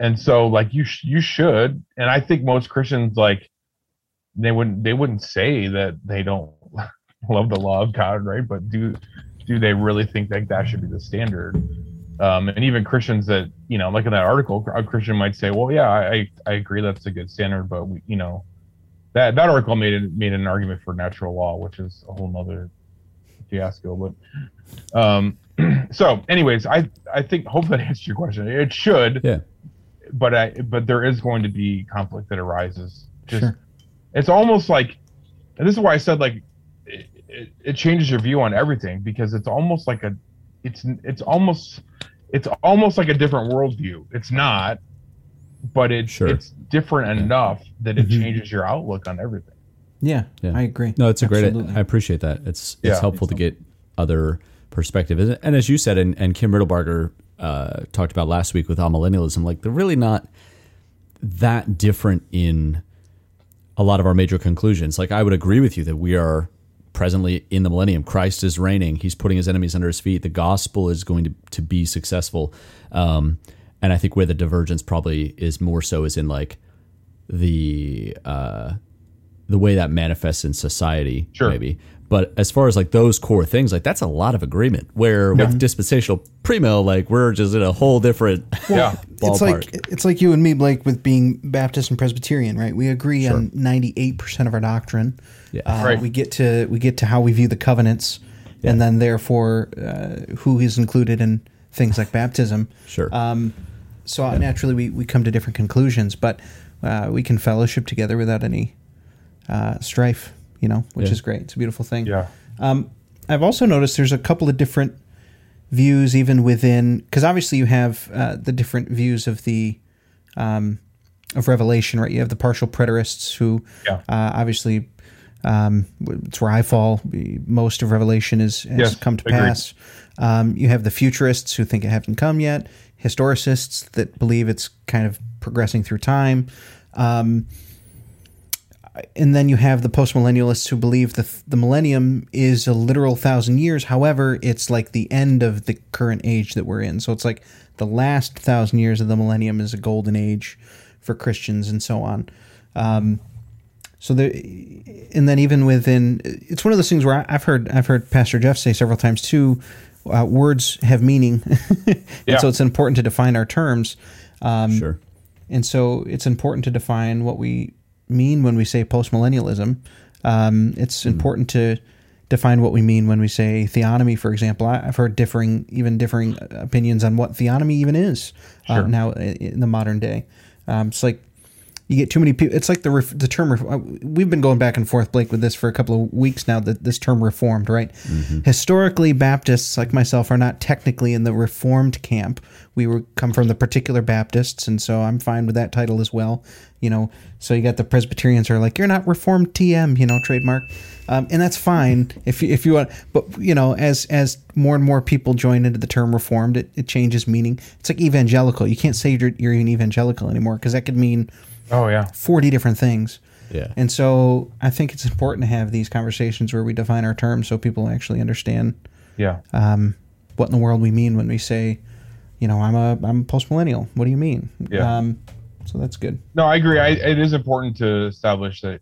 and so like you sh- you should, and I think most Christians like they wouldn't they wouldn't say that they don't love the law of God, right? But do do they really think that that should be the standard? Um, and even Christians that you know, like in that article, a Christian might say, "Well, yeah, I I agree that's a good standard, but we, you know, that that article made it made an argument for natural law, which is a whole nother fiasco." But um, so, anyways, I I think hopefully that answers your question. It should, Yeah. but I but there is going to be conflict that arises. Just Sure. it's almost like, and this is why I said like it, it, it changes your view on everything because it's almost like a it's it's almost it's almost like a different worldview. It's not, but it's Sure. it's different enough that it Mhm. changes your outlook on everything. Yeah, Yeah. I agree. No, it's a great. I appreciate that. It's it's Yeah. helpful to get other perspective. And, and as you said, and, and Kim Riddlebarger uh, talked about last week with millennialism, like they're really not that different in a lot of our major conclusions. Like I would agree with you that we are presently in the millennium. Christ is reigning. He's putting his enemies under his feet. The gospel is going to, to be successful. Um, and I think where the divergence probably is more so is in like the uh, the way that manifests in society, Sure. maybe. But as far as like those core things, like that's a lot of agreement. Where with dispensational premill, like we're just in a whole different Yeah. It's like it's like you and me, Blake, with being Baptist and Presbyterian, right? We agree on ninety eight percent of our doctrine. Yeah. Uh, Right. We get to we get to how we view the covenants, and then therefore uh, who is included in things like baptism. Sure. Um, so naturally, we, we come to different conclusions, but uh, we can fellowship together without any uh, strife. You know, which Yeah. is great. It's a beautiful thing. Yeah. Um, I've also noticed there's a couple of different views even within because obviously you have uh, the different views of the um, of Revelation, right? You have the partial preterists who Yeah. uh, obviously um, it's where I fall. Most of Revelation is has Yes, come to agreed. pass. Um, you have the futurists who think it hasn't come yet. Historicists that believe it's kind of progressing through time. Um, and then you have the postmillennialists who believe the the millennium is a literal thousand years. However, it's like the end of the current age that we're in. So it's like the last thousand years of the millennium is a golden age for Christians and so on. Um, so there, and then even within, it's one of those things where I've heard I've heard Pastor Jeff say several times too. Uh, words have meaning, and Yeah. so it's important to define our terms. Um, sure. and so it's important to define what we mean when we say postmillennialism. Um, it's important to define what we mean when we say theonomy, for example. I, I've heard differing, even differing opinions on what theonomy even is uh, Sure. now in the modern day. Um, it's like you get too many people. It's like the ref, the term. ref- uh, We've been going back and forth, Blake, with this for a couple of weeks now. That this term reformed, right? Historically, Baptists like myself are not technically in the reformed camp. We were come from the particular Baptists, and so I'm fine with that title as well. You know, so you got the Presbyterians who are like, "You're not Reformed TM," you know, trademark, um, and that's fine if you, if you want. But you know, as as more and more people join into the term Reformed, it, it changes meaning. It's like evangelical. You can't say you're, you're an evangelical anymore because that could mean Oh yeah. 40 different things. Yeah. And so I think it's important to have these conversations where we define our terms so people actually understand Yeah. um, what in the world we mean when we say, you know, I'm a I'm a post millennial. What do you mean? Yeah. Um, so that's good. No, I agree. I, it is important to establish that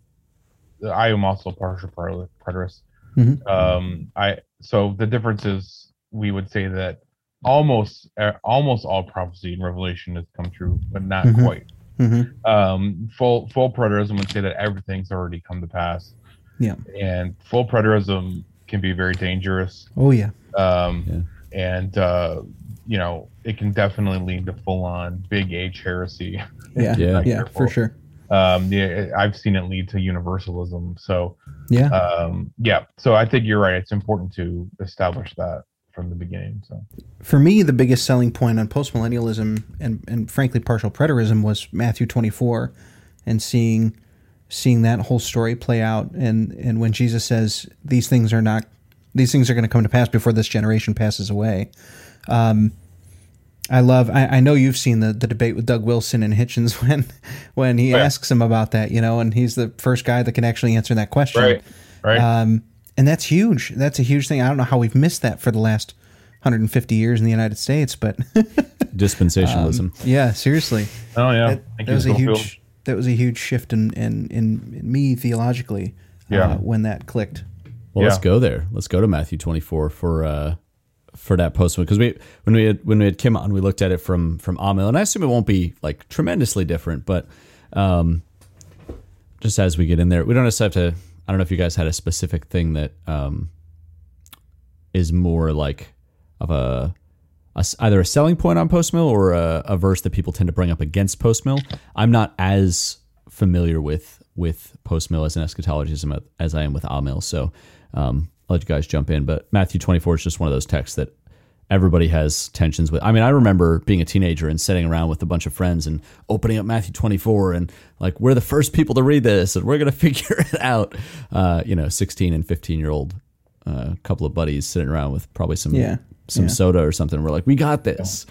I am also a partial preterist. preterist. Mhm. Um, I so the difference is we would say that almost uh, almost all prophecy and revelation has come true, but not Mhm. quite. Hmm Um, full full preterism would say that everything's already come to pass, Yeah. and full preterism can be very dangerous. Oh yeah. Um, and uh, you know it can definitely lead to full on big H heresy. Yeah. Yeah. Yeah. For sure. um yeah i've seen it lead to universalism so Yeah. um yeah so i think you're right it's important to establish that from the beginning so For me, the biggest selling point on postmillennialism and and frankly partial preterism was Matthew 24, and seeing seeing that whole story play out, and and when Jesus says these things are not these things are going to come to pass before this generation passes away. Um, I love. I, I know you've seen the, the debate with Doug Wilson and Hitchens when when he Oh, yeah. asks him about that, you know, and he's the first guy that can actually answer that question. right right Um, and that's huge. That's a huge thing. I don't know how we've missed that for the last 150 years in the United States, but Dispensationalism. yeah, seriously, oh yeah that, Thank that was a Scofield. huge that was a huge shift in in, in, in me theologically. Yeah. uh, when that clicked. Well, let's go there. Let's go to Matthew 24 for uh for that post because we when we had when we had Kim on, we looked at it from from Amil, and I assume it won't be like tremendously different, but um, just as we get in there, we don't necessarily have to. I don't know if you guys had a specific thing that um is more like of a, a either a selling point on Postmill or a, a verse that people tend to bring up against Postmill. I'm not as familiar with with post mill as an eschatologism as I am with Amil, so um, I'll let you guys jump in. But Matthew 24 is just one of those texts that everybody has tensions with. I mean, I remember being a teenager and sitting around with a bunch of friends and opening up Matthew 24 and like, we're the first people to read this and we're going to figure it out. Uh, you know, 16 and 15 year old uh, couple of buddies sitting around with probably some Yeah, some yeah. soda or something. We're like, we got this.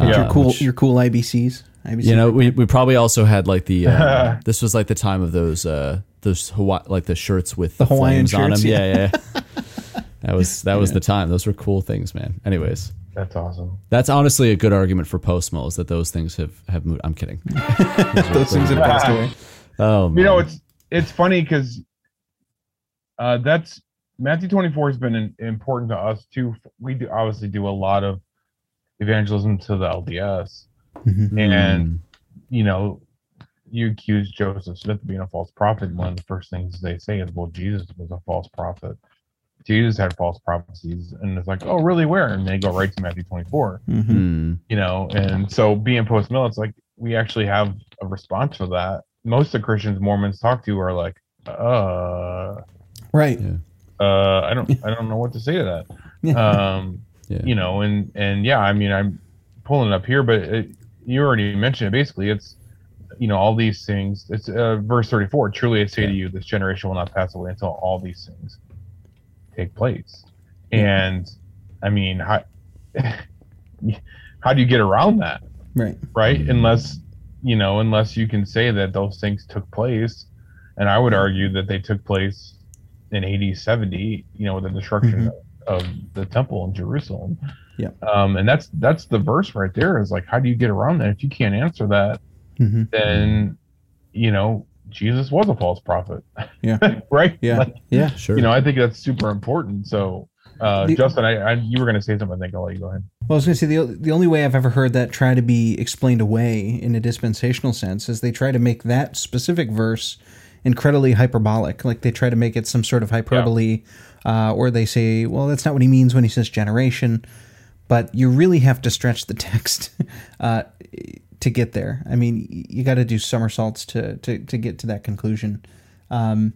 Your Yeah. cool your cool IBCs. IBC You know, we, we probably also had like the uh, this was like the time of those uh those Hawaii like the shirts with the, Hawaiian flames on them. shirts, Yeah, yeah. yeah. that was that was the time. Those were cool things, man. Anyways, that's awesome that's honestly a good argument for post mill is that those things have have moved. I'm kidding. those things have passed away. Oh, man. you know it's it's funny because uh that's matthew 24 has been in, important to us too we do obviously do a lot of evangelism to the lds Mm-hmm. and you know you accuse joseph smith of being a false prophet one of the first things they say is well jesus was a false prophet jesus had false prophecies and it's like oh really where and they go right to matthew 24 Mhm. Hmm. you know and so being post mill it's like we actually have a response for that most of the christians mormons talk to are like uh Right. uh i don't i don't know what to say to that um Yeah. you know and and yeah i mean i'm pulling it up here but it, you already mentioned it basically it's you know all these things it's uh, verse 34 truly i say to you this generation will not pass away until all these things take place. And i mean how how do you get around that? Right. right? Unless you know unless you can say that those things took place. And i would argue that they took place in 80 70 you know with the destruction of the temple in jerusalem. Yeah. um and that's that's the verse right there is like how do you get around that? If you can't answer that hmm then you know jesus was a false prophet Yeah. right Yeah. Like, Yeah. Sure. you know i think that's super important so uh The- justin I, I you were going to say something i think i'll let you go ahead Well, I was going to say the the only way I've ever heard that try to be explained away in a dispensational sense is they try to make that specific verse incredibly hyperbolic. Like they try to make it some sort of hyperbole, uh, or they say, "Well, that's not what he means when he says generation." But you really have to stretch the text uh, to get there. I mean, you got to do somersaults to, to to get to that conclusion. Um,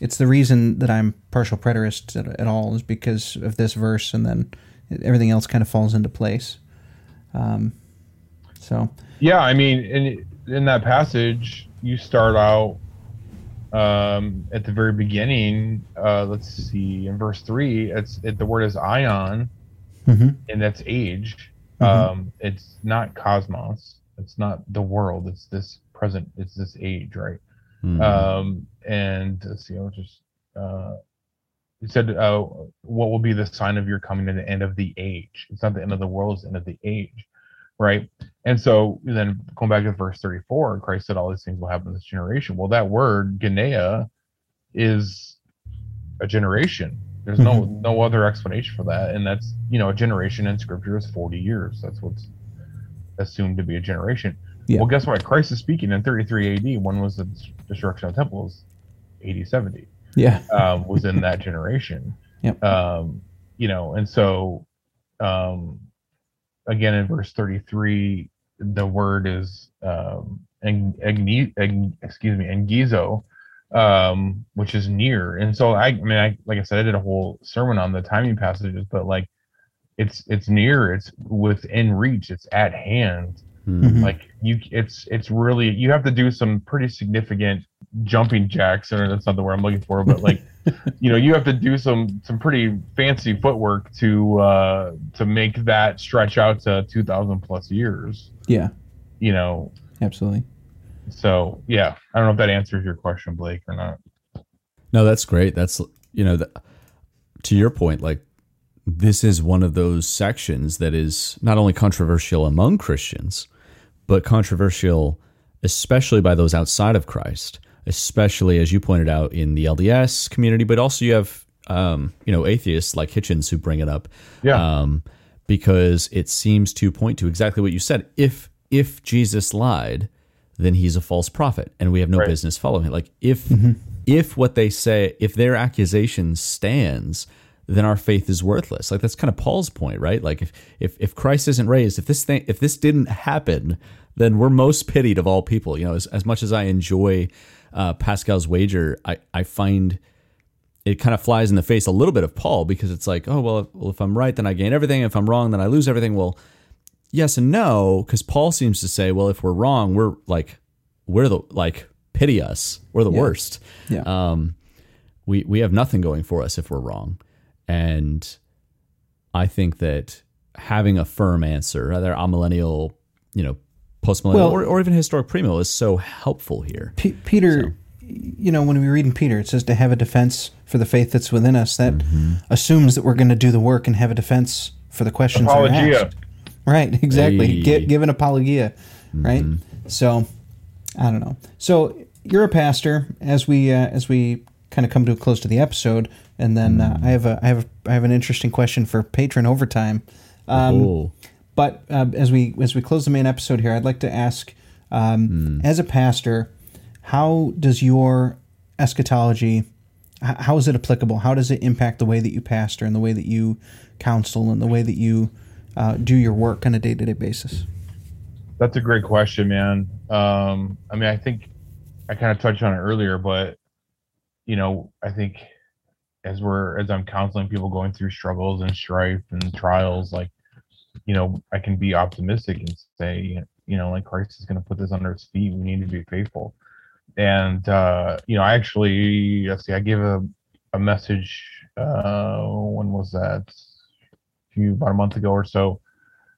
it's the reason that I'm partial preterist at, at all is because of this verse, and then everything else kind of falls into place. Um, so Yeah, I mean, in in that passage, you start out um, at the very beginning. Uh, let's see, in verse three, it's it, the word is aion, Mhm. and that's age. Mhm. Um, it's not cosmos. It's not the world. It's this present. It's this age, right? Mhm. Um, and let's see, I'll just uh, it said, uh, "What will be the sign of your coming to the end of the age?" It's not the end of the world; it's the end of the age, right? And so then going back to verse thirty-four, Christ said, "All these things will happen in this generation." Well, that word "genea" is a generation. There's no no other explanation for that, and that's you know a generation in Scripture is forty years. That's what's assumed to be a generation. Yeah. Well, guess what? Christ is speaking in 33 AD. When was the destruction of temples, temple? 80, 70 yeah, um, was in that generation. Yep. Um, you know, and so um, again in verse 33, the word is um, eng, egni, eng, excuse me, engizo, um, which is near. And so I, I mean, I like I said, I did a whole sermon on the timing passages, but like it's it's near, it's within reach, it's at hand Mhm. like you it's it's really you have to do some pretty significant jumping jacks or that's not the word i'm looking for but like you know you have to do some some pretty fancy footwork to uh to make that stretch out to 2000 plus years yeah, you know absolutely. so yeah i don't know if that answers your question blake or not No, that's great. That's you know, the, to your point, like this is one of those sections that is not only controversial among Christians, but controversial especially by those outside of Christ, especially as you pointed out in the LDS community, but also you have um, you know, atheists like Hitchens who bring it up. Yeah. Um, because it seems to point to exactly what you said. If if Jesus lied, then he's a false prophet and we have no Right. business following him. Like if if what they say, if their accusation stands, then our faith is worthless. Like that's kind of Paul's point, right? Like if if if Christ isn't raised, if this thing if this didn't happen, then we're most pitied of all people. You know, as, as much as I enjoy uh, Pascal's wager, I, I find it kind of flies in the face a little bit of Paul because it's like, oh well, if, well, if I'm right, then I gain everything. If I'm wrong, then I lose everything. Well, yes and no, because Paul seems to say, well, if we're wrong, we're like, we're the like pity us, we're the worst. Yeah. Um, we we have nothing going for us if we're wrong, and I think that having a firm answer, either a millennial, you know, postmillennial, Well- or, or even historic premill, is so helpful here. P- Peter, you know, when we read in Peter, it says to have a defense for the faith that's within us. That Mm-hmm. assumes that we're going to do the work and have a defense for the questions that are apologia asked. Right, exactly. Hey. Gi- give an apologia, right? So, I don't know. So you're a pastor. As we uh, as we kind of come to a close to the episode, and then uh, I have a I have a, I have an interesting question for patron overtime. Um, oh, but uh, as we as we close the main episode here, I'd like to ask, um, as a pastor, how does your eschatology, how is it applicable? How does it impact the way that you pastor and the way that you counsel and the way that you uh, do your work on a day to day basis? That's a great question, man. Um, I mean, I think I kind of touched on it earlier, but you know, I think as we're as I'm counseling people going through struggles and strife and trials, like you know, I can be optimistic and say, you know, like Christ is going to put this under his feet. We need to be faithful. And uh, you know, I actually let's see, I gave a a message. Uh, when was that? A few about a month ago or so.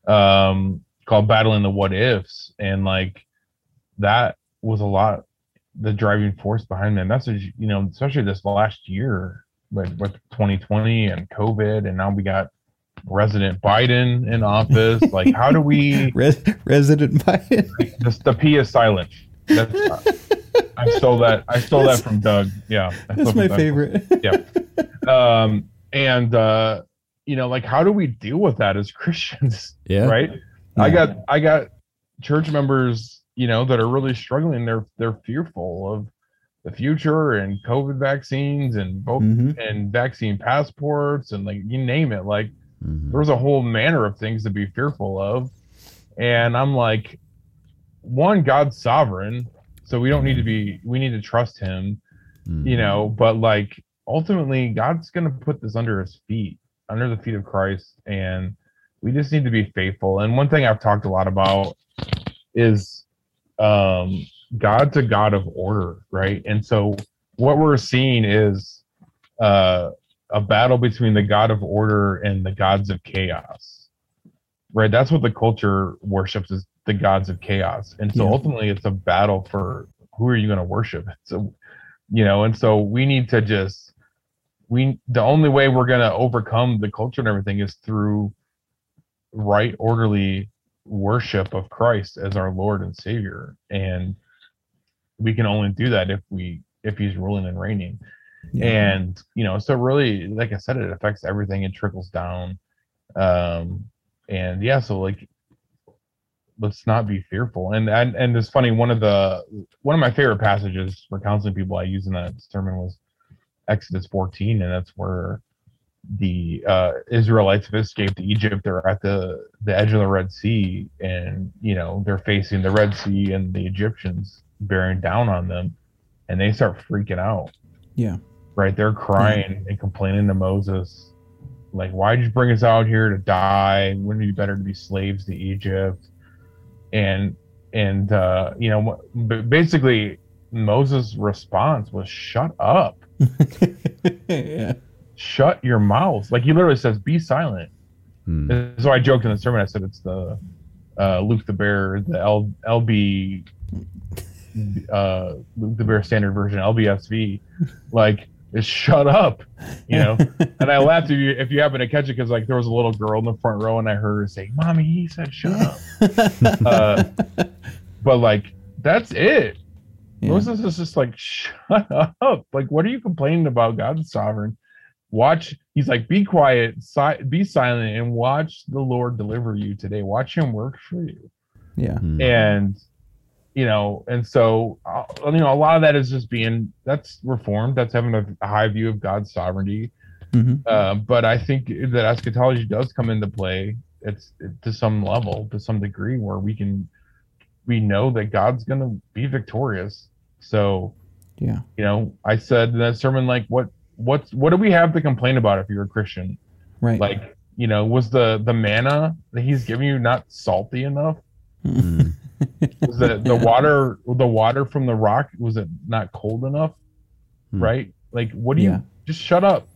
Um, called battling the what ifs and like that was a lot the driving force behind that message you know especially this last year with, with 2020 and covid and now we got resident biden in office. Like how do we Res- resident Biden. this the p is silent. That's i stole that i stole that from doug. Yeah That's my Doug. favorite. yeah. Um and uh you know like how do we deal with that as christians yeah, right? I got i got church members you know that are really struggling. They're they're fearful of the future and covid vaccines and both Mhm. and vaccine passports and like you name it like Mhm. there's a whole manner of things to be fearful of and i'm like one God's sovereign, so we don't need to be we need to trust him, you know, but like ultimately God's going to put this under his feet, under the feet of Christ and we just need to be faithful. And one thing I've talked a lot about is um God's a God of order, right? And so what we're seeing is uh a battle between the God of order and the gods of chaos. Right? That's what the culture worships is the gods of chaos. And so Yeah. ultimately it's a battle for who are you going to worship? So you know, and so we need to just we the only way we're going to overcome the culture and everything is through right orderly worship of Christ as our Lord and Savior. And we can only do that if we if he's ruling and reigning. And you know, so really, like I said, it affects everything. It trickles down. Um and yeah, so like let's not be fearful. And and and it's funny, one of the one of my favorite passages for counseling people I use in that sermon was Exodus 14, and that's where the uh, Israelites have escaped Egypt. They're at the the edge of the Red Sea, and you know they're facing the Red Sea and the Egyptians bearing down on them, and they start freaking out. Yeah. Right? They're crying and complaining to Moses, like, "Why'd you bring us out here to die? Wouldn't it be better to be slaves to Egypt?" And and uh, you know, b- basically, Moses' response was, "Shut up." yeah. shut your mouth. Like he literally says, be silent. Hmm. So I joked in the sermon. I said it's the uh, Luke the Bear, the L, LB, uh, the Bear standard version, LBSV. Like, is shut up, you know. and I laughed if you if you happen to catch it because like there was a little girl in the front row and I heard her say, "Mommy, he said shut up." uh, but like that's it. Yeah. Moses is just like, shut up. Like, what are you complaining about? God's sovereign. Watch. He's like, be quiet, si- be silent, and watch the Lord deliver you today. Watch Him work for you. Yeah. Hmm. And you know, and so uh, you know, a lot of that is just being that's reformed. That's having a, a high view of God's sovereignty. hmm Uh, but I think that eschatology does come into play. It's to some level, to some degree, where we can we know that God's going to be victorious. So Yeah. you know, I said in that sermon, like, what what's what do we have to complain about if you're a Christian? Right. Like, you know, was the the manna that He's giving you not salty enough? Hmm. Was the the water the water from the rock was it not cold enough? Hmm. Right? Like, what do you just shut up?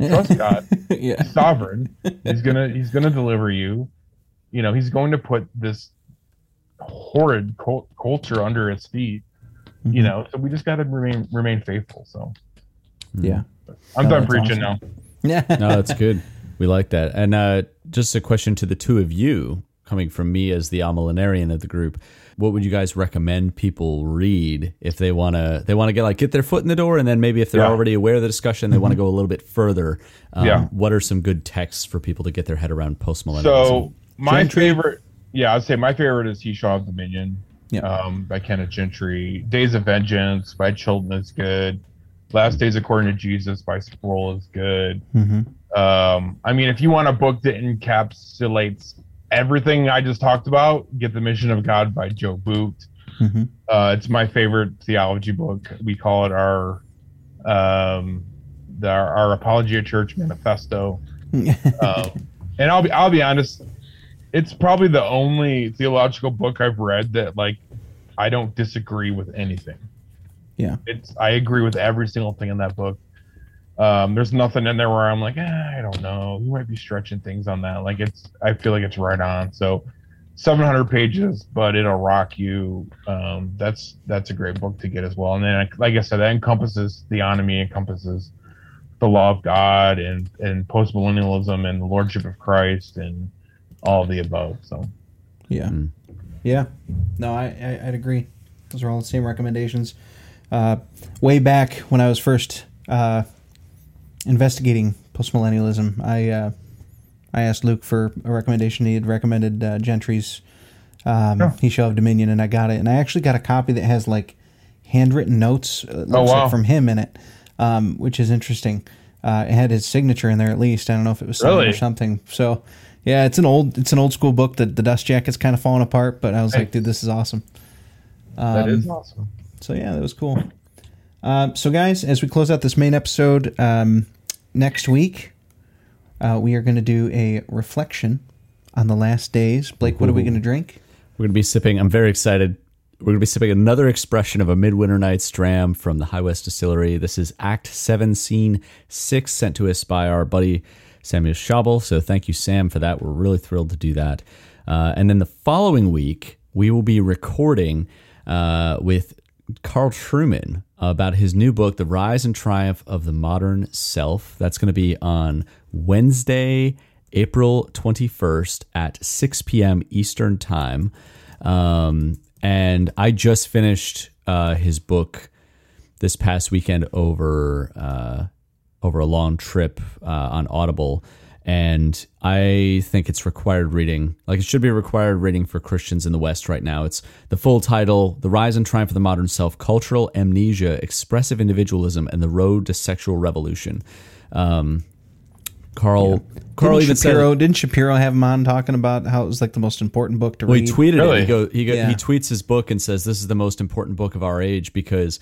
Trust God. yeah. He's sovereign. He's gonna he's gonna deliver you. You know, he's going to put this horrid cult- culture under his feet. Mm-hmm. You know, so we just got to remain remain faithful. So Yeah. I'm Oh, done preaching awesome. now. Yeah. no, that's good. We like that. And uh, just a question to the two of you, coming from me as the millenarian of the group. What would you guys recommend people read if they want to? They want to get like get their foot in the door, and then maybe if they're Yeah. already aware of the discussion, they want to go a little bit further. Um, Yeah. What are some good texts for people to get their head around postmillennialism? So my Gentry. favorite, yeah, I'd say my favorite is He Shall Have Dominion, Yeah. um, by Kenneth Gentry. Days of Vengeance by Chilton is good. Last Days According to Jesus by Sproul is good. hmm Um, I mean, if you want a book that encapsulates everything I just talked about, get The Mission of God by Joe Boot. hmm Uh, it's my favorite theology book. We call it our um, the, our, our Apologia Church Manifesto. Um, and I'll be I'll be honest, it's probably the only theological book I've read that like I don't disagree with anything. Yeah. It's I agree with every single thing in that book. Um, there's nothing in there where I'm like, eh, I don't know. You might be stretching things on that. Like it's, I feel like it's right on. So, 700 pages, but it'll rock you. Um, that's that's a great book to get as well. And then, like I said, that encompasses theonomy, encompasses the law of God and and postmillennialism and the lordship of Christ and all of the above. So, Yeah. Mm. Yeah. No, I, I I'd agree. Those are all the same recommendations. Uh, way back when I was first uh, investigating postmillennialism, I uh, I asked Luke for a recommendation. He had recommended uh, Gentry's um, Oh. "He Shall Have Dominion," and I got it. And I actually got a copy that has like handwritten notes. Uh, looks wow. like from him in it, um, which is interesting. Uh, it had his signature in there at least. I don't know if it was Really? or something. So yeah, it's an old it's an old school book. that the dust jacket's kind of falling apart, but I was like, dude, this is awesome. that is awesome. So yeah, that was cool. Um, so guys, as we close out this main episode, um, next week uh, we are going to do a reflection on the last days. Blake, what are we going to drink? We're going to be sipping. I'm very excited. We're going to be sipping another expression of a Midwinter Night's Dram from the High West Distillery. This is Act 7, Scene 6, sent to us by our buddy Samuel Schabel. So thank you, Sam, for that. We're really thrilled to do that. Uh, and then the following week, we will be recording uh, with Carl Trueman about his new book, The Rise and Triumph of the Modern Self. That's going to be on Wednesday, April 21st at 6 p.m. Eastern Time. Um, and I just finished uh, his book this past weekend over uh, over a long trip uh, on Audible, and I think it's required reading. Like it should be required reading for Christians in the West right now. It's the full title: "The Rise and Triumph of the Modern Self: Cultural Amnesia, Expressive Individualism, and the Road to Sexual Revolution." Um, Carl, Carl didn't even said Shapiro didn't Shapiro have him on talking about how it was like the most important book to Well, read? he tweeted Really? it. He go, he, go, Yeah. he tweets his book and says this is the most important book of our age because,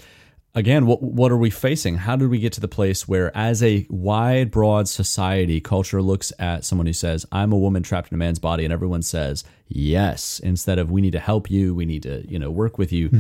again, what what are we facing? How did we get to the place where, as a wide, broad society, culture looks at someone who says, "I'm a woman trapped in a man's body," and everyone says, "Yes," instead of "We need to help you. We need to, you know, work with you."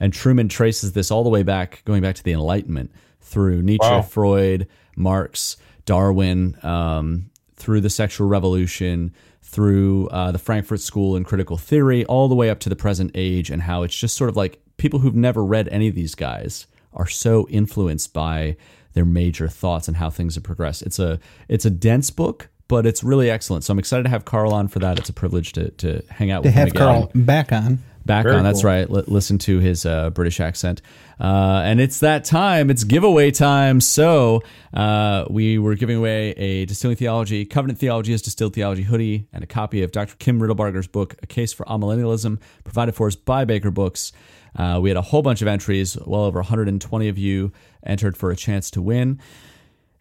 And Trueman traces this all the way back, going back to the Enlightenment through Nietzsche, Wow. Freud, Marx, Darwin, um, through the sexual revolution, through uh, the Frankfurt School and critical theory, all the way up to the present age, and how it's just sort of like people who've never read any of these guys are so influenced by their major thoughts and how things have progressed. It's a it's a dense book, but it's really excellent. So I'm excited to have Carl on for that. It's a privilege to to hang out to with him have again Carl back on. back Very on. That's cool. right. L- listen to his uh, British accent. Uh, and it's that time. It's giveaway time. So uh, we were giving away a Distilling Theology, Covenant Theology is Distilled Theology hoodie, and a copy of Dr. Kim Riddlebarger's book, A Case for Amillennialism, provided for us by Baker Books. Uh, we had a whole bunch of entries. Well over 120 of you entered for a chance to win.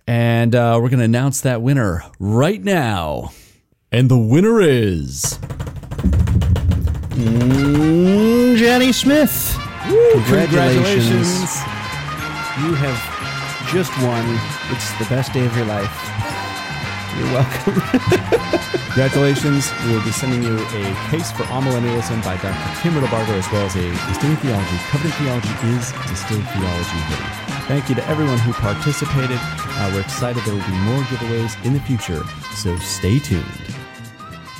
And uh, we're going to announce that winner right now. And the winner is. Mm, Jenny Smith. Congratulations. You have just won. It's the best day of your life. You're welcome. Congratulations. We will be sending you a case for all amillennialism by Dr. Kim Riddlebarger, as well as a Distilling Theology, Covenant Theology is Distilled Theology hoodie. Thank you to everyone who participated. Uh, we're excited there will be more giveaways in the future, so stay tuned.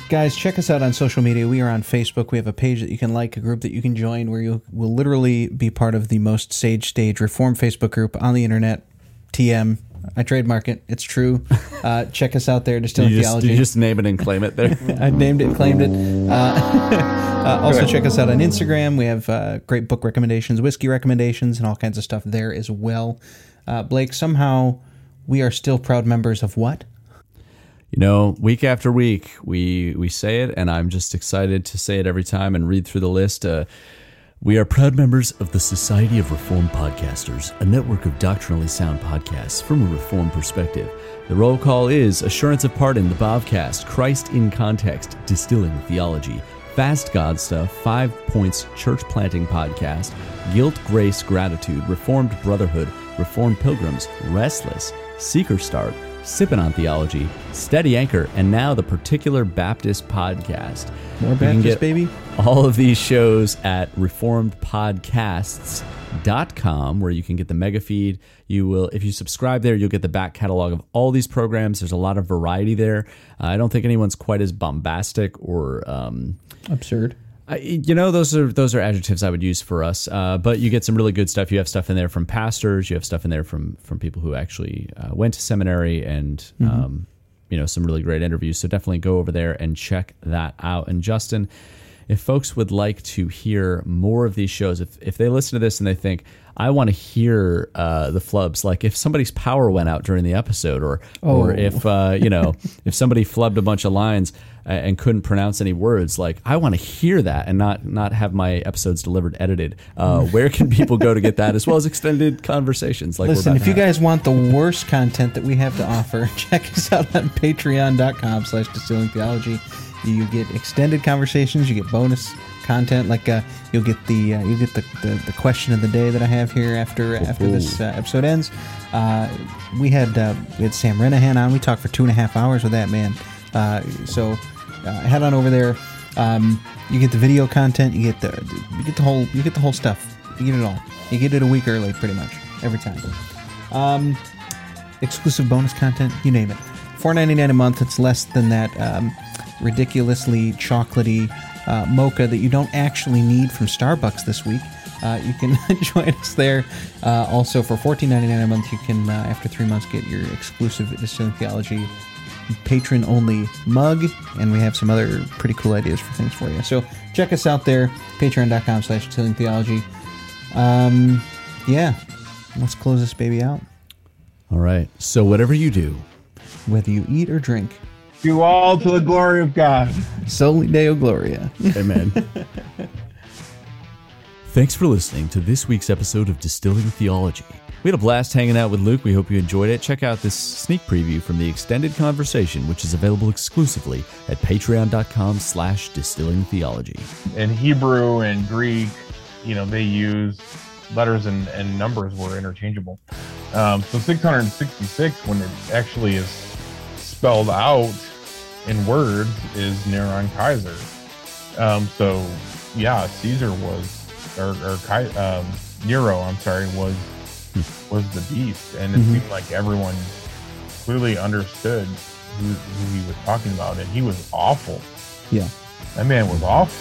Guys, check us out on social media. We are on Facebook. We have a page that you can like, a group that you can join where you will literally be part of the most cage stage reform Facebook group on the internet. TM. I trademark it. It's true. Uh, check us out there, Distilling you, just, Theology. you just name it and claim it there? I named it, claimed it. Uh, uh, also, check us out on Instagram. We have uh, great book recommendations, whiskey recommendations, and all kinds of stuff there as well. Uh, Blake, somehow we are still proud members of what? You know, week after week, we we say it, and I'm just excited to say it every time and read through the list. Uh, we are proud members of the Society of Reformed Podcasters, a network of doctrinally sound podcasts from a Reformed perspective. The roll call is Assurance of Pardon, the Bobcast, Christ in Context, Distilling Theology, Fast God Stuff, Five Points Church Planting Podcast, Guilt, Grace, Gratitude, Reformed Brotherhood, Reformed Pilgrims, Restless, Seeker Start, Sippin' on Theology, Steady Anchor, and now the Particular Baptist Podcast. More Baptist, baby? All of these shows at reformedpodcasts.com where you can get the mega feed. You will, if you subscribe there, you'll get the back catalog of all these programs. There's a lot of variety there. Uh, I don't think anyone's quite as bombastic or um, Absurd. I, you know, those are those are adjectives I would use for us. Uh, but you get some really good stuff. You have stuff in there from pastors. You have stuff in there from from people who actually uh, went to seminary, and um, you know some really great interviews. So definitely go over there and check that out. And Justin, if folks would like to hear more of these shows, if if they listen to this and they think I want to hear uh, the flubs, like if somebody's power went out during the episode, or or Oh. if uh, you know if somebody flubbed a bunch of lines and couldn't pronounce any words, like I want to hear that and not not have my episodes delivered edited. Uh, where can people go to get that, as well as extended conversations? Like Listen, if you guys want the worst content that we have to offer, check us out on patreon.com slash distilling theology. You get extended conversations, you get bonus content. Like uh, you'll get the uh, you'll get the, the, the question of the day that I have here after after this uh, episode ends. Uh, we had uh, we had Sam Renihan on. We talked for two and a half hours with that man. Uh, so uh, head on over there. Um, you get the video content. You get the you get the whole you get the whole stuff. You get it all. You get it a week early, pretty much every time. Um, exclusive bonus content, you name it. Four ninety nine a month. It's less than that um, ridiculously chocolatey uh, mocha that you don't actually need from Starbucks this week. Uh, you can join us there. Uh, also, for fourteen ninety nine a month, you can uh, after three months get your exclusive Distilling Theology patron only mug, and we have some other pretty cool ideas for things for you. So check us out there, patreon.com slash distilling theology. Um, yeah, let's close this baby out. All right. So whatever you do, Whether you eat or drink, Do all to the glory of God. soli deo gloria. amen. Thanks for listening to this week's episode of Distilling Theology. We had a blast hanging out with Luke. We hope you enjoyed it. Check out this sneak preview from the extended conversation, which is available exclusively at patreon.com slash distilling theology. in Hebrew and Greek, you know, they use letters and, and numbers were interchangeable. Um, so 666, when it actually is spelled out in words, is Neron Kaiser. Um, so yeah, Caesar was, or, or Kai, um, Nero, I'm sorry, was was the beast, and it seemed like everyone clearly understood who, who he was talking about, and he was awful. Yeah. That man was awful.